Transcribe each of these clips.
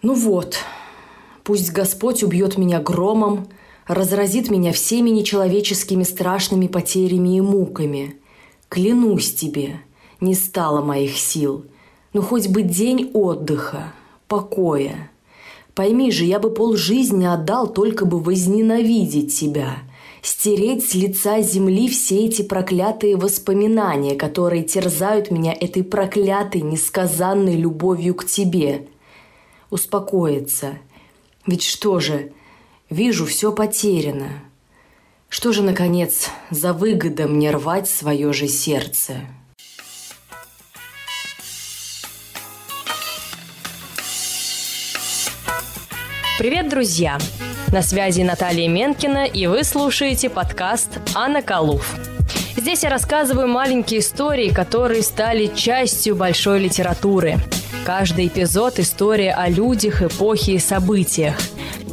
Ну вот, пусть Господь убьет меня громом, разразит меня всеми нечеловеческими страшными потерями и муками. Клянусь тебе, не стало моих сил. Ну хоть бы день отдыха, покоя. Пойми же, я бы полжизни отдал, только бы возненавидеть тебя, стереть с лица земли все эти проклятые воспоминания, которые терзают меня этой проклятой, несказанной любовью к тебе – успокоиться. Ведь что же, вижу, все потеряно. Что же, наконец, за выгода мне рвать свое же сердце? Привет, друзья! На связи Наталья Менкина, и вы слушаете подкаст «Анна Калуф». Здесь я рассказываю маленькие истории, которые стали частью большой литературы – Каждый эпизод – история о людях, эпохе и событиях.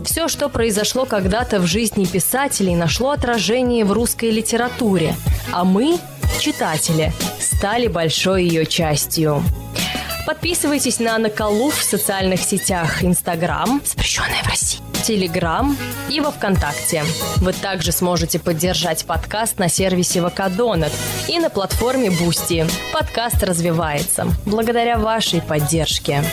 Все, что произошло когда-то в жизни писателей, нашло отражение в русской литературе, а мы, читатели, стали большой ее частью. Подписывайтесь на Наколув в социальных сетях Инстаграм, запрещенная в России, Телеграм и во Вконтакте. Вы также сможете поддержать подкаст на сервисе Вакадонат и на платформе Boosty. Подкаст развивается благодаря вашей поддержке.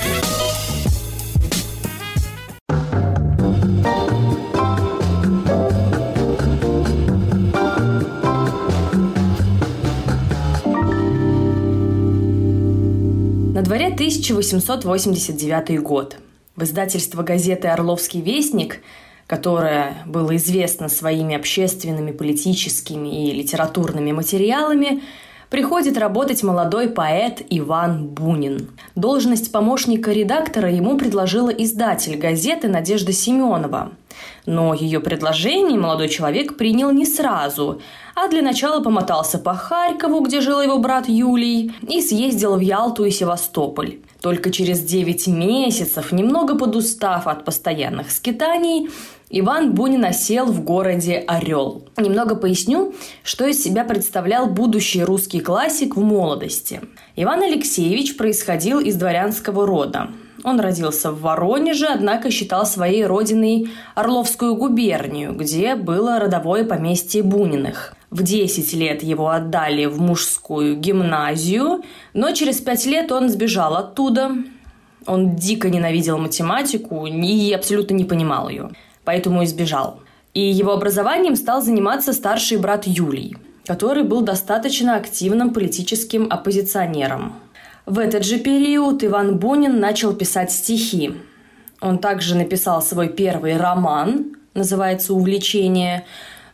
На дворе 1889 год. В издательство газеты «Орловский вестник», которое было известно своими общественными, политическими и литературными материалами, приходит работать молодой поэт Иван Бунин. Должность помощника редактора ему предложила издатель газеты Надежда Семенова. Но ее предложение молодой человек принял не сразу, а для начала помотался по Харькову, где жил его брат Юлий, и съездил в Ялту и Севастополь. Только через 9 месяцев, немного подустав от постоянных скитаний, Иван Бунин осел в городе Орел. Немного поясню, что из себя представлял будущий русский классик в молодости. Иван Алексеевич происходил из дворянского рода. Он родился в Воронеже, однако считал своей родиной Орловскую губернию, где было родовое поместье Буниных. В 10 лет его отдали в мужскую гимназию, но через 5 лет он сбежал оттуда. Он дико ненавидел математику и абсолютно не понимал ее, поэтому и сбежал. И его образованием стал заниматься старший брат Юлий, который был достаточно активным политическим оппозиционером. В этот же период Иван Бунин начал писать стихи. Он также написал свой первый роман, называется «Увлечение»,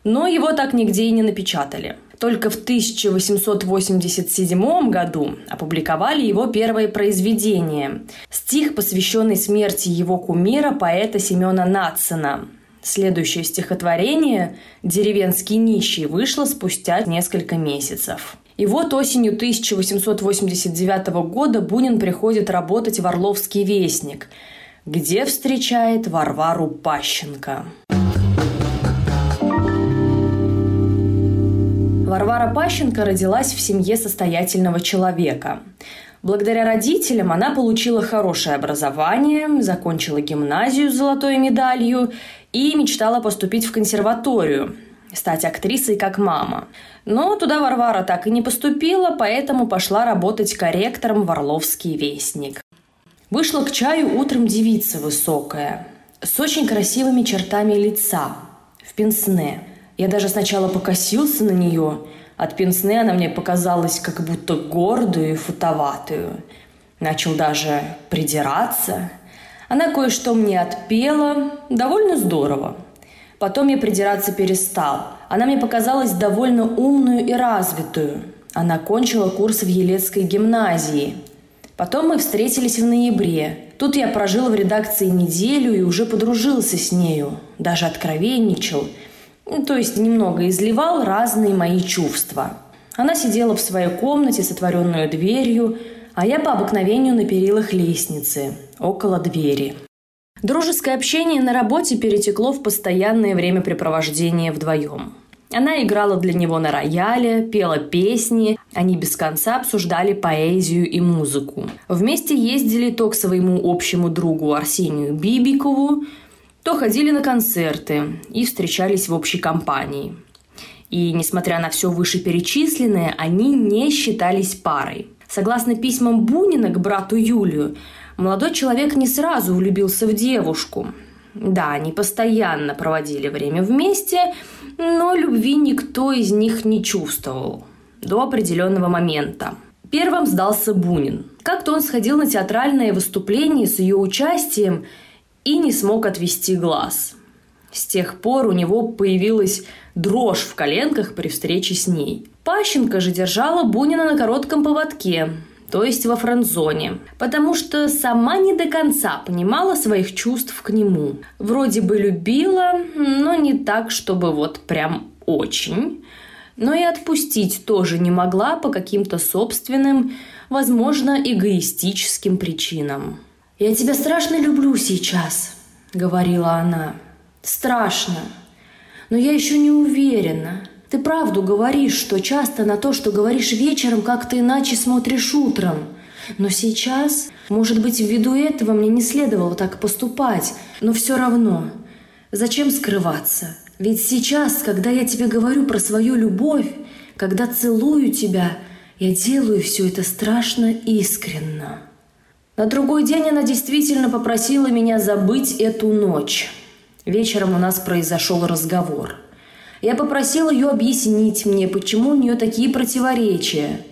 но его так нигде и не напечатали. Только в 1887 году опубликовали его первое произведение – стих, посвященный смерти его кумира, поэта Семена Нацина. Следующее стихотворение «Деревенский нищий» вышло спустя несколько месяцев. И вот осенью 1889 года Бунин приходит работать в Орловский вестник, где встречает Варвару Пащенко. Варвара Пащенко родилась в семье состоятельного человека. Благодаря родителям она получила хорошее образование, закончила гимназию с золотой медалью и мечтала поступить в консерваторию, стать актрисой как мама. Но туда Варвара так и не поступила, поэтому пошла работать корректором в Орловский вестник. Вышла к чаю утром девица высокая, с очень красивыми чертами лица, в пенсне – я даже сначала покосился на нее. От пенсне она мне показалась как будто гордую и футоватую. Начал даже придираться. Она кое-что мне отпела. Довольно здорово. Потом я придираться перестал. Она мне показалась довольно умную и развитую. Она кончила курс в Елецкой гимназии. Потом мы встретились в ноябре. Тут я прожил в редакции неделю и уже подружился с нею. Даже откровенничал – ну, то есть немного изливал разные мои чувства. Она сидела в своей комнате, сотворенную дверью, а я по обыкновению на перилах лестницы, около двери. Дружеское общение на работе перетекло в постоянное времяпрепровождение вдвоем. Она играла для него на рояле, пела песни, они без конца обсуждали поэзию и музыку. Вместе ездили то к своему общему другу Арсению Бибикову, то ходили на концерты и встречались в общей компании. И, несмотря на все вышеперечисленное, они не считались парой. Согласно письмам Бунина к брату Юлию, молодой человек не сразу влюбился в девушку. Да, они постоянно проводили время вместе, но любви никто из них не чувствовал до определенного момента. Первым сдался Бунин. Как-то он сходил на театральное выступление с ее участием и не смог отвести глаз. С тех пор у него появилась дрожь в коленках при встрече с ней. Пащенко же держала Бунина на коротком поводке, то есть во френдзоне, потому что сама не до конца понимала своих чувств к нему. Вроде бы любила, но не так, чтобы вот прям очень. Но и отпустить тоже не могла по каким-то собственным, возможно, эгоистическим причинам. «Я тебя страшно люблю сейчас», — говорила она. «Страшно. Но я еще не уверена. Ты правду говоришь, что часто на то, что говоришь вечером, как-то иначе смотришь утром. Но сейчас, может быть, ввиду этого мне не следовало так поступать, но все равно. Зачем скрываться? Ведь сейчас, когда я тебе говорю про свою любовь, когда целую тебя, я делаю все это страшно искренно. На другой день она действительно попросила меня забыть эту ночь. Вечером у нас произошел разговор – я попросил ее объяснить мне, почему у нее такие противоречия.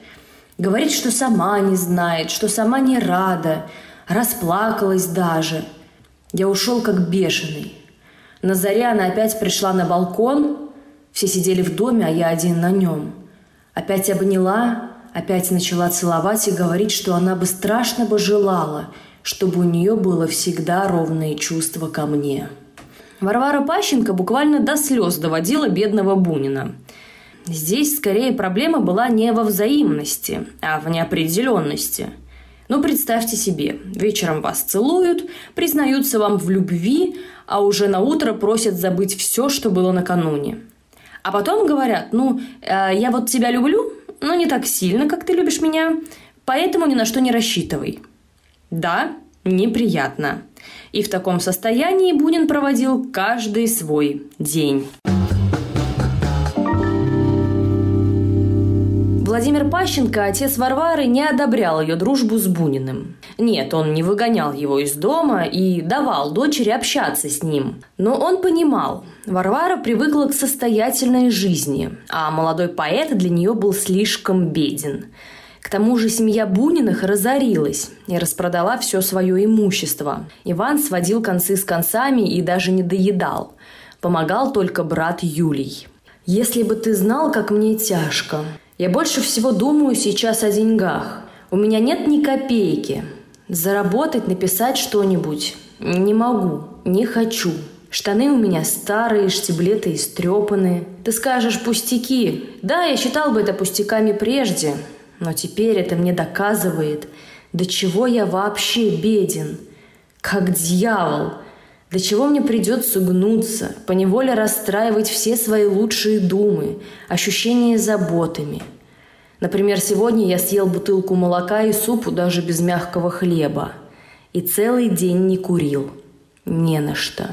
Говорит, что сама не знает, что сама не рада, расплакалась даже. Я ушел как бешеный. На заре она опять пришла на балкон, все сидели в доме, а я один на нем. Опять обняла, опять начала целовать и говорить, что она бы страшно бы желала, чтобы у нее было всегда ровное чувство ко мне. Варвара Пащенко буквально до слез доводила бедного Бунина. Здесь скорее проблема была не во взаимности, а в неопределенности. Ну, представьте себе, вечером вас целуют, признаются вам в любви, а уже на утро просят забыть все, что было накануне. А потом говорят, ну, э, я вот тебя люблю, но не так сильно, как ты любишь меня, поэтому ни на что не рассчитывай. Да, неприятно. И в таком состоянии Бунин проводил каждый свой день. Владимир Пащенко, отец Варвары, не одобрял ее дружбу с Буниным. Нет, он не выгонял его из дома и давал дочери общаться с ним. Но он понимал, Варвара привыкла к состоятельной жизни, а молодой поэт для нее был слишком беден – к тому же семья Буниных разорилась и распродала все свое имущество. Иван сводил концы с концами и даже не доедал. Помогал только брат Юлий. «Если бы ты знал, как мне тяжко. Я больше всего думаю сейчас о деньгах. У меня нет ни копейки. Заработать, написать что-нибудь. Не могу, не хочу. Штаны у меня старые, штиблеты истрепанные. Ты скажешь пустяки. Да, я считал бы это пустяками прежде, но теперь это мне доказывает, до чего я вообще беден. Как дьявол. Для чего мне придется гнуться, поневоле расстраивать все свои лучшие думы, ощущения заботами. Например, сегодня я съел бутылку молока и супу даже без мягкого хлеба. И целый день не курил. Не на что.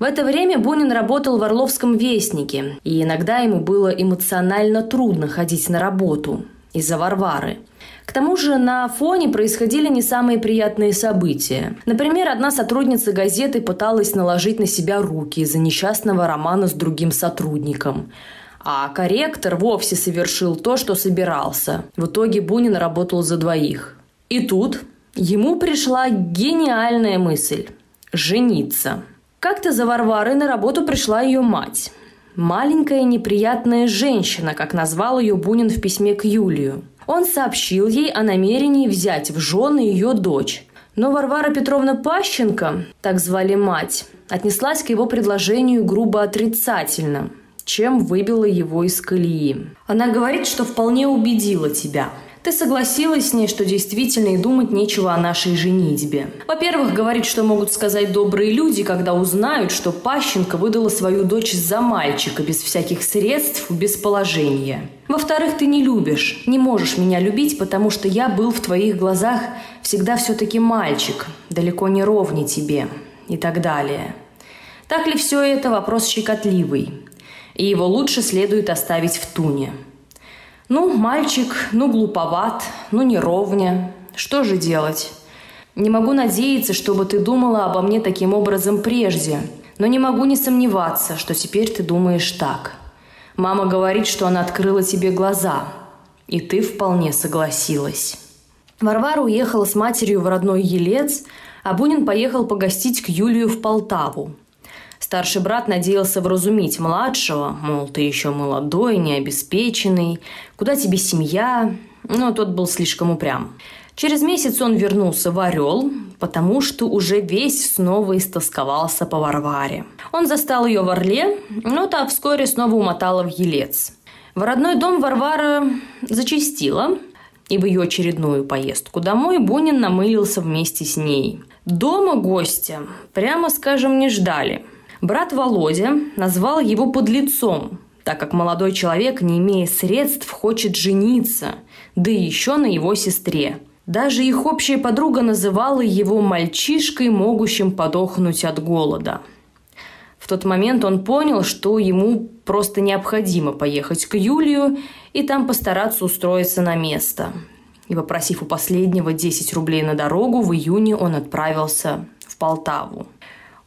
В это время Бунин работал в Орловском вестнике, и иногда ему было эмоционально трудно ходить на работу – из-за Варвары. К тому же на фоне происходили не самые приятные события. Например, одна сотрудница газеты пыталась наложить на себя руки из-за несчастного романа с другим сотрудником. А корректор вовсе совершил то, что собирался. В итоге Бунин работал за двоих. И тут ему пришла гениальная мысль – жениться. Как-то за Варварой на работу пришла ее мать. «Маленькая неприятная женщина», как назвал ее Бунин в письме к Юлию. Он сообщил ей о намерении взять в жены ее дочь. Но Варвара Петровна Пащенко, так звали мать, отнеслась к его предложению грубо отрицательно, чем выбила его из колеи. Она говорит, что вполне убедила тебя. Ты согласилась с ней, что действительно и думать нечего о нашей женитьбе. Во-первых, говорит, что могут сказать добрые люди, когда узнают, что Пащенко выдала свою дочь за мальчика без всяких средств, без положения. Во-вторых, ты не любишь, не можешь меня любить, потому что я был в твоих глазах всегда все-таки мальчик, далеко не ровней тебе и так далее. Так ли все это вопрос щекотливый, и его лучше следует оставить в туне – ну, мальчик, ну, глуповат, ну, неровня. Что же делать? Не могу надеяться, чтобы ты думала обо мне таким образом прежде, но не могу не сомневаться, что теперь ты думаешь так. Мама говорит, что она открыла тебе глаза, и ты вполне согласилась. Варвара уехала с матерью в родной Елец, а Бунин поехал погостить к Юлию в Полтаву. Старший брат надеялся вразумить младшего, мол, ты еще молодой, необеспеченный, куда тебе семья, но тот был слишком упрям. Через месяц он вернулся в Орел, потому что уже весь снова истосковался по Варваре. Он застал ее в Орле, но та вскоре снова умотала в Елец. В родной дом Варвара зачастила, и в ее очередную поездку домой Бунин намылился вместе с ней. Дома гостя, прямо скажем, не ждали – Брат Володя назвал его подлецом, так как молодой человек, не имея средств, хочет жениться, да еще на его сестре. Даже их общая подруга называла его мальчишкой, могущим подохнуть от голода. В тот момент он понял, что ему просто необходимо поехать к Юлию и там постараться устроиться на место. И попросив у последнего 10 рублей на дорогу, в июне он отправился в Полтаву.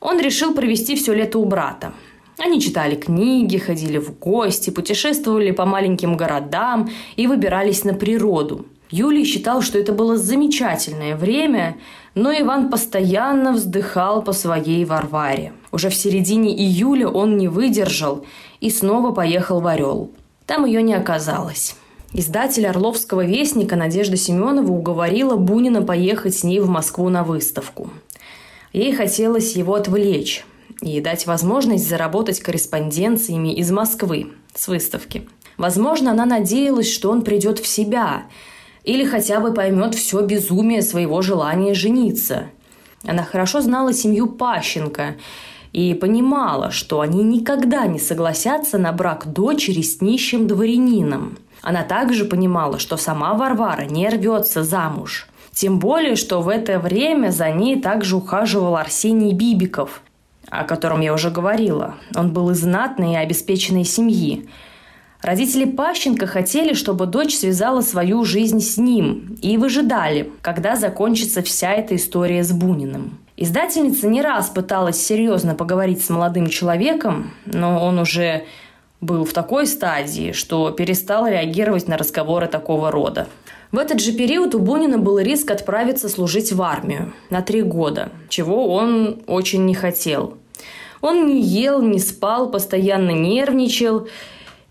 Он решил провести все лето у брата. Они читали книги, ходили в гости, путешествовали по маленьким городам и выбирались на природу. Юлий считал, что это было замечательное время, но Иван постоянно вздыхал по своей Варваре. Уже в середине июля он не выдержал и снова поехал в Орел. Там ее не оказалось. Издатель Орловского вестника Надежда Семенова уговорила Бунина поехать с ней в Москву на выставку. Ей хотелось его отвлечь и дать возможность заработать корреспонденциями из Москвы с выставки. Возможно, она надеялась, что он придет в себя или хотя бы поймет все безумие своего желания жениться. Она хорошо знала семью Пащенко и понимала, что они никогда не согласятся на брак дочери с нищим дворянином. Она также понимала, что сама Варвара не рвется замуж. Тем более, что в это время за ней также ухаживал Арсений Бибиков, о котором я уже говорила. Он был из знатной и обеспеченной семьи. Родители Пащенко хотели, чтобы дочь связала свою жизнь с ним и выжидали, когда закончится вся эта история с Буниным. Издательница не раз пыталась серьезно поговорить с молодым человеком, но он уже был в такой стадии, что перестал реагировать на разговоры такого рода. В этот же период у Бунина был риск отправиться служить в армию на три года, чего он очень не хотел. Он не ел, не спал, постоянно нервничал.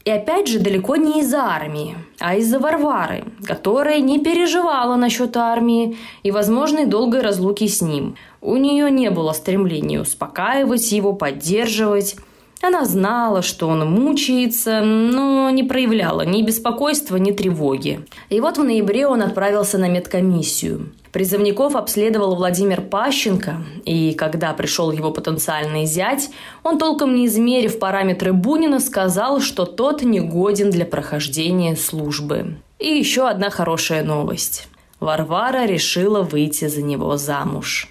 И опять же, далеко не из-за армии, а из-за Варвары, которая не переживала насчет армии и возможной долгой разлуки с ним. У нее не было стремления успокаивать его, поддерживать. Она знала, что он мучается, но не проявляла ни беспокойства, ни тревоги. И вот в ноябре он отправился на медкомиссию. Призывников обследовал Владимир Пащенко, и когда пришел его потенциальный зять, он, толком не измерив параметры Бунина, сказал, что тот негоден для прохождения службы. И еще одна хорошая новость. Варвара решила выйти за него замуж.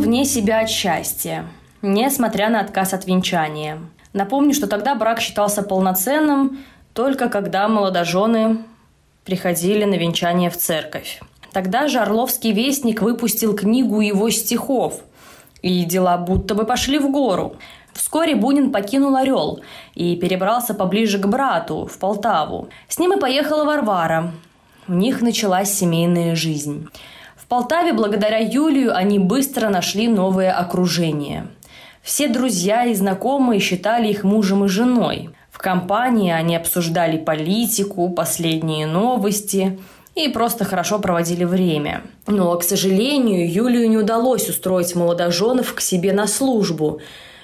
Вне себя от счастья, несмотря на отказ от венчания. Напомню, что тогда брак считался полноценным только когда молодожены приходили на венчание в церковь. Тогда же Орловский вестник выпустил книгу его стихов, и дела будто бы пошли в гору. Вскоре Бунин покинул Орел и перебрался поближе к брату, в Полтаву. С ним и поехала Варвара. У них началась семейная жизнь. Полтаве благодаря Юлию они быстро нашли новое окружение. Все друзья и знакомые считали их мужем и женой. В компании они обсуждали политику, последние новости и просто хорошо проводили время. Но, к сожалению, Юлию не удалось устроить молодоженов к себе на службу,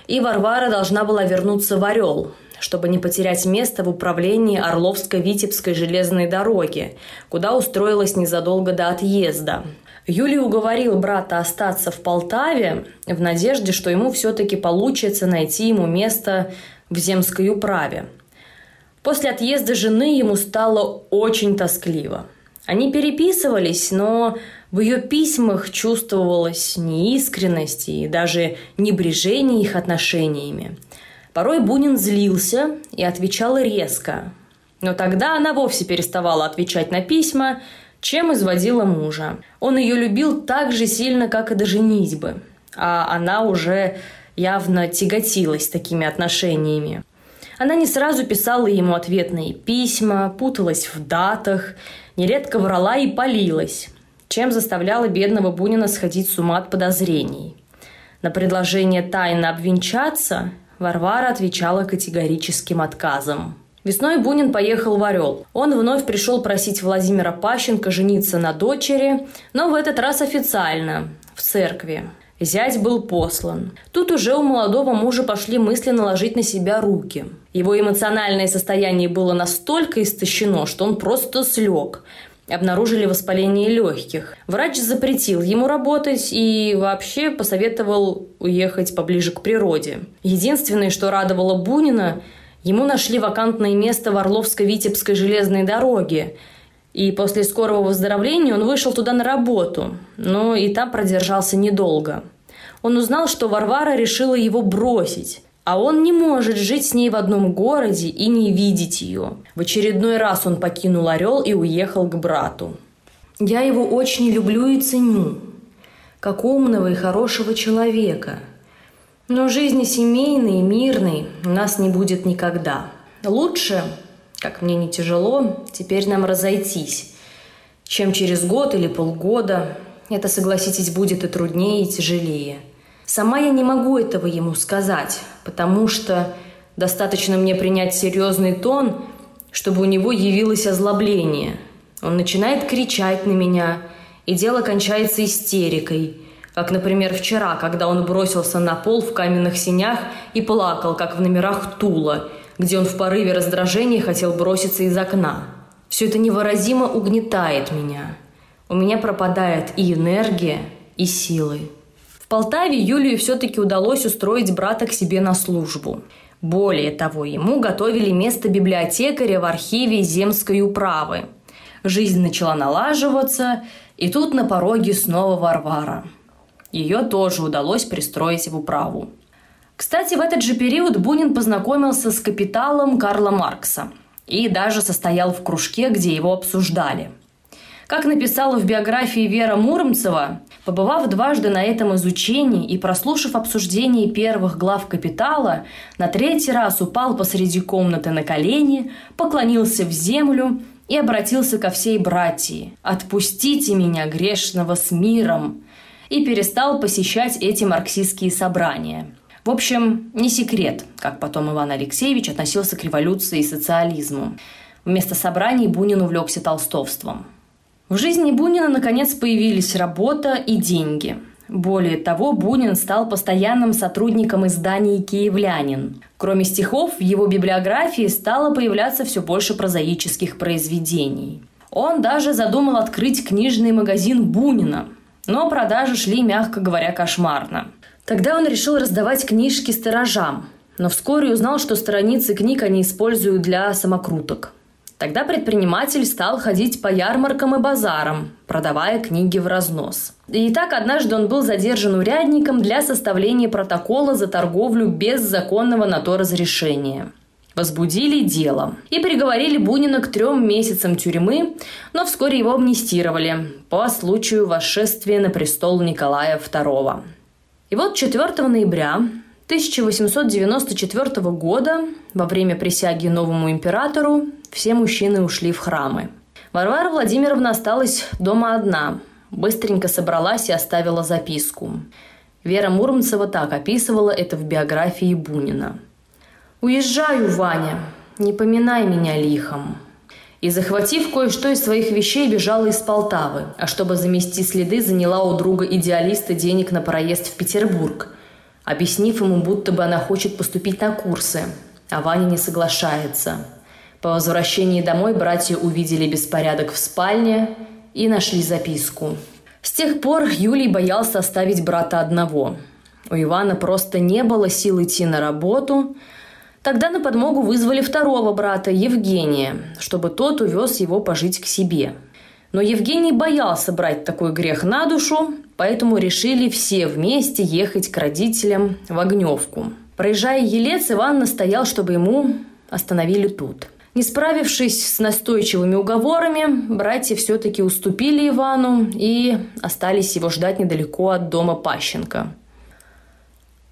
и Варвара должна была вернуться в Орел, чтобы не потерять место в управлении Орловско-Витебской железной дороги, куда устроилась незадолго до отъезда. Юлий уговорил брата остаться в Полтаве в надежде, что ему все-таки получится найти ему место в земской управе. После отъезда жены ему стало очень тоскливо. Они переписывались, но в ее письмах чувствовалась неискренность и даже небрежение их отношениями. Порой Бунин злился и отвечал резко. Но тогда она вовсе переставала отвечать на письма, чем изводила мужа. Он ее любил так же сильно, как и до женитьбы. А она уже явно тяготилась такими отношениями. Она не сразу писала ему ответные письма, путалась в датах, нередко врала и палилась, чем заставляла бедного Бунина сходить с ума от подозрений. На предложение тайно обвенчаться Варвара отвечала категорическим отказом. Весной Бунин поехал в Орел. Он вновь пришел просить Владимира Пащенко жениться на дочери, но в этот раз официально, в церкви. Зять был послан. Тут уже у молодого мужа пошли мысли наложить на себя руки. Его эмоциональное состояние было настолько истощено, что он просто слег. Обнаружили воспаление легких. Врач запретил ему работать и вообще посоветовал уехать поближе к природе. Единственное, что радовало Бунина, ему нашли вакантное место в Орловско-Витебской железной дороге – и после скорого выздоровления он вышел туда на работу, но и там продержался недолго. Он узнал, что Варвара решила его бросить, а он не может жить с ней в одном городе и не видеть ее. В очередной раз он покинул Орел и уехал к брату. «Я его очень люблю и ценю, как умного и хорошего человека. Но жизни семейной мирной у нас не будет никогда. Лучше как мне не тяжело, теперь нам разойтись, чем через год или полгода. Это, согласитесь, будет и труднее, и тяжелее. Сама я не могу этого ему сказать, потому что достаточно мне принять серьезный тон, чтобы у него явилось озлобление. Он начинает кричать на меня, и дело кончается истерикой. Как, например, вчера, когда он бросился на пол в каменных синях и плакал, как в номерах Тула – где он в порыве раздражения хотел броситься из окна. Все это невыразимо угнетает меня. У меня пропадает и энергия, и силы. В Полтаве Юлию все-таки удалось устроить брата к себе на службу. Более того, ему готовили место библиотекаря в архиве Земской управы. Жизнь начала налаживаться, и тут на пороге снова Варвара. Ее тоже удалось пристроить в управу. Кстати, в этот же период Бунин познакомился с капиталом Карла Маркса и даже состоял в кружке, где его обсуждали. Как написала в биографии Вера Муромцева, побывав дважды на этом изучении и прослушав обсуждение первых глав «Капитала», на третий раз упал посреди комнаты на колени, поклонился в землю и обратился ко всей братьи «Отпустите меня, грешного, с миром!» И перестал посещать эти марксистские собрания – в общем, не секрет, как потом Иван Алексеевич относился к революции и социализму. Вместо собраний Бунин увлекся толстовством. В жизни Бунина, наконец, появились работа и деньги. Более того, Бунин стал постоянным сотрудником издания «Киевлянин». Кроме стихов, в его библиографии стало появляться все больше прозаических произведений. Он даже задумал открыть книжный магазин Бунина, но продажи шли, мягко говоря, кошмарно. Тогда он решил раздавать книжки сторожам, но вскоре узнал, что страницы книг они используют для самокруток. Тогда предприниматель стал ходить по ярмаркам и базарам, продавая книги в разнос. И так однажды он был задержан урядником для составления протокола за торговлю без законного на то разрешения. Возбудили дело и приговорили Бунина к трем месяцам тюрьмы, но вскоре его амнистировали по случаю восшествия на престол Николая II. И вот 4 ноября 1894 года, во время присяги новому императору, все мужчины ушли в храмы. Варвара Владимировна осталась дома одна, быстренько собралась и оставила записку. Вера Муромцева так описывала это в биографии Бунина. «Уезжаю, Ваня, не поминай меня лихом и, захватив кое-что из своих вещей, бежала из Полтавы, а чтобы замести следы, заняла у друга-идеалиста денег на проезд в Петербург, объяснив ему, будто бы она хочет поступить на курсы. а Ваня не соглашается. По возвращении домой братья увидели беспорядок в спальне и нашли записку. С тех пор Юлий боялся оставить брата одного. У Ивана просто не было сил идти на работу. Тогда на подмогу вызвали второго брата, Евгения, чтобы тот увез его пожить к себе. Но Евгений боялся брать такой грех на душу, поэтому решили все вместе ехать к родителям в Огневку. Проезжая Елец, Иван настоял, чтобы ему остановили тут. Не справившись с настойчивыми уговорами, братья все-таки уступили Ивану и остались его ждать недалеко от дома Пащенко.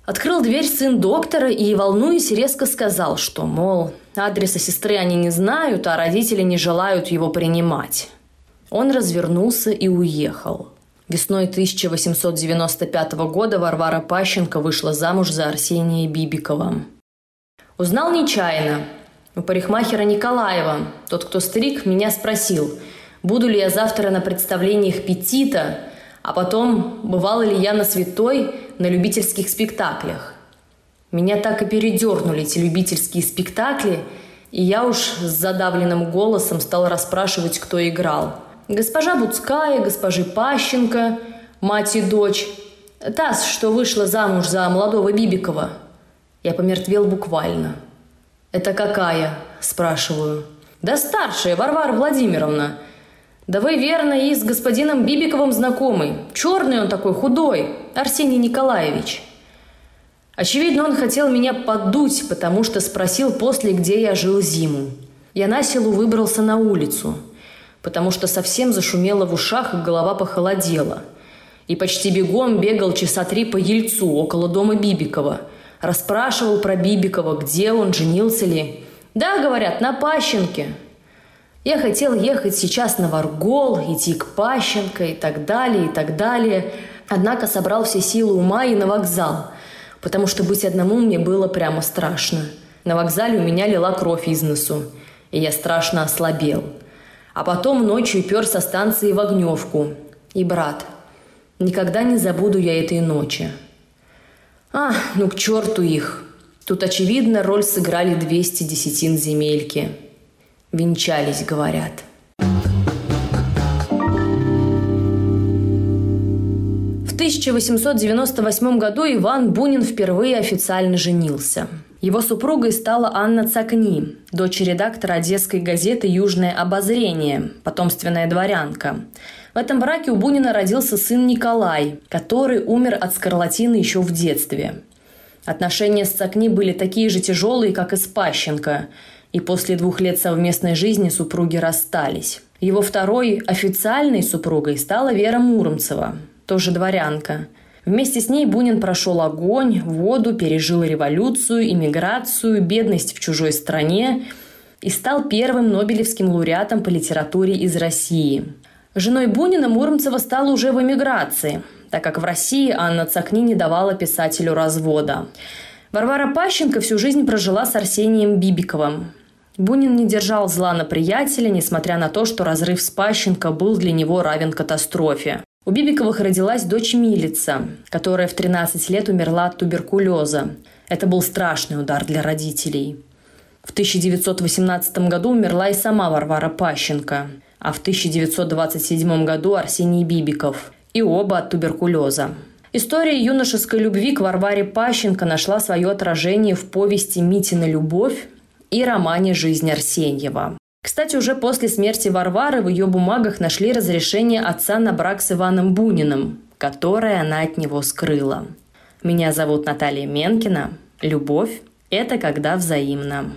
Открыл дверь сын доктора и, волнуясь, резко сказал, что, мол, адреса сестры они не знают, а родители не желают его принимать. Он развернулся и уехал. Весной 1895 года Варвара Пащенко вышла замуж за Арсения Бибикова. Узнал нечаянно. У парикмахера Николаева, тот, кто стриг, меня спросил, буду ли я завтра на представлениях «Петита», а потом, бывала ли я на святой на любительских спектаклях. Меня так и передернули эти любительские спектакли, и я уж с задавленным голосом стал расспрашивать, кто играл – Госпожа Буцкая, госпожи Пащенко, мать и дочь. Та, что вышла замуж за молодого Бибикова. Я помертвел буквально. «Это какая?» – спрашиваю. «Да старшая, Варвара Владимировна. Да вы, верно, и с господином Бибиковым знакомый. Черный он такой, худой. Арсений Николаевич». Очевидно, он хотел меня поддуть, потому что спросил после, где я жил зиму. Я на силу выбрался на улицу – потому что совсем зашумело в ушах и голова похолодела. И почти бегом бегал часа три по Ельцу, около дома Бибикова. Расспрашивал про Бибикова, где он, женился ли. «Да, — говорят, — на Пащенке». Я хотел ехать сейчас на Варгол, идти к Пащенко и так далее, и так далее. Однако собрал все силы ума и на вокзал, потому что быть одному мне было прямо страшно. На вокзале у меня лила кровь из носу, и я страшно ослабел – а потом ночью пер со станции в Огневку. И брат. Никогда не забуду я этой ночи. А, ну к черту их. Тут, очевидно, роль сыграли 200 десятин земельки. Венчались, говорят. В 1898 году Иван Бунин впервые официально женился – его супругой стала Анна Цакни, дочь редактора одесской газеты «Южное обозрение», потомственная дворянка. В этом браке у Бунина родился сын Николай, который умер от скарлатины еще в детстве. Отношения с Цакни были такие же тяжелые, как и с Пащенко, и после двух лет совместной жизни супруги расстались. Его второй официальной супругой стала Вера Муромцева, тоже дворянка – Вместе с ней Бунин прошел огонь, воду, пережил революцию, иммиграцию, бедность в чужой стране и стал первым Нобелевским лауреатом по литературе из России. Женой Бунина Муромцева стала уже в эмиграции, так как в России Анна Цакни не давала писателю развода. Варвара Пащенко всю жизнь прожила с Арсением Бибиковым. Бунин не держал зла на приятеля, несмотря на то, что разрыв с Пащенко был для него равен катастрофе. У Бибиковых родилась дочь Милица, которая в 13 лет умерла от туберкулеза. Это был страшный удар для родителей. В 1918 году умерла и сама Варвара Пащенко, а в 1927 году Арсений Бибиков. И оба от туберкулеза. История юношеской любви к Варваре Пащенко нашла свое отражение в повести «Митина любовь» и романе «Жизнь Арсеньева». Кстати, уже после смерти Варвары в ее бумагах нашли разрешение отца на брак с Иваном Буниным, которое она от него скрыла. Меня зовут Наталья Менкина. Любовь – это когда взаимно.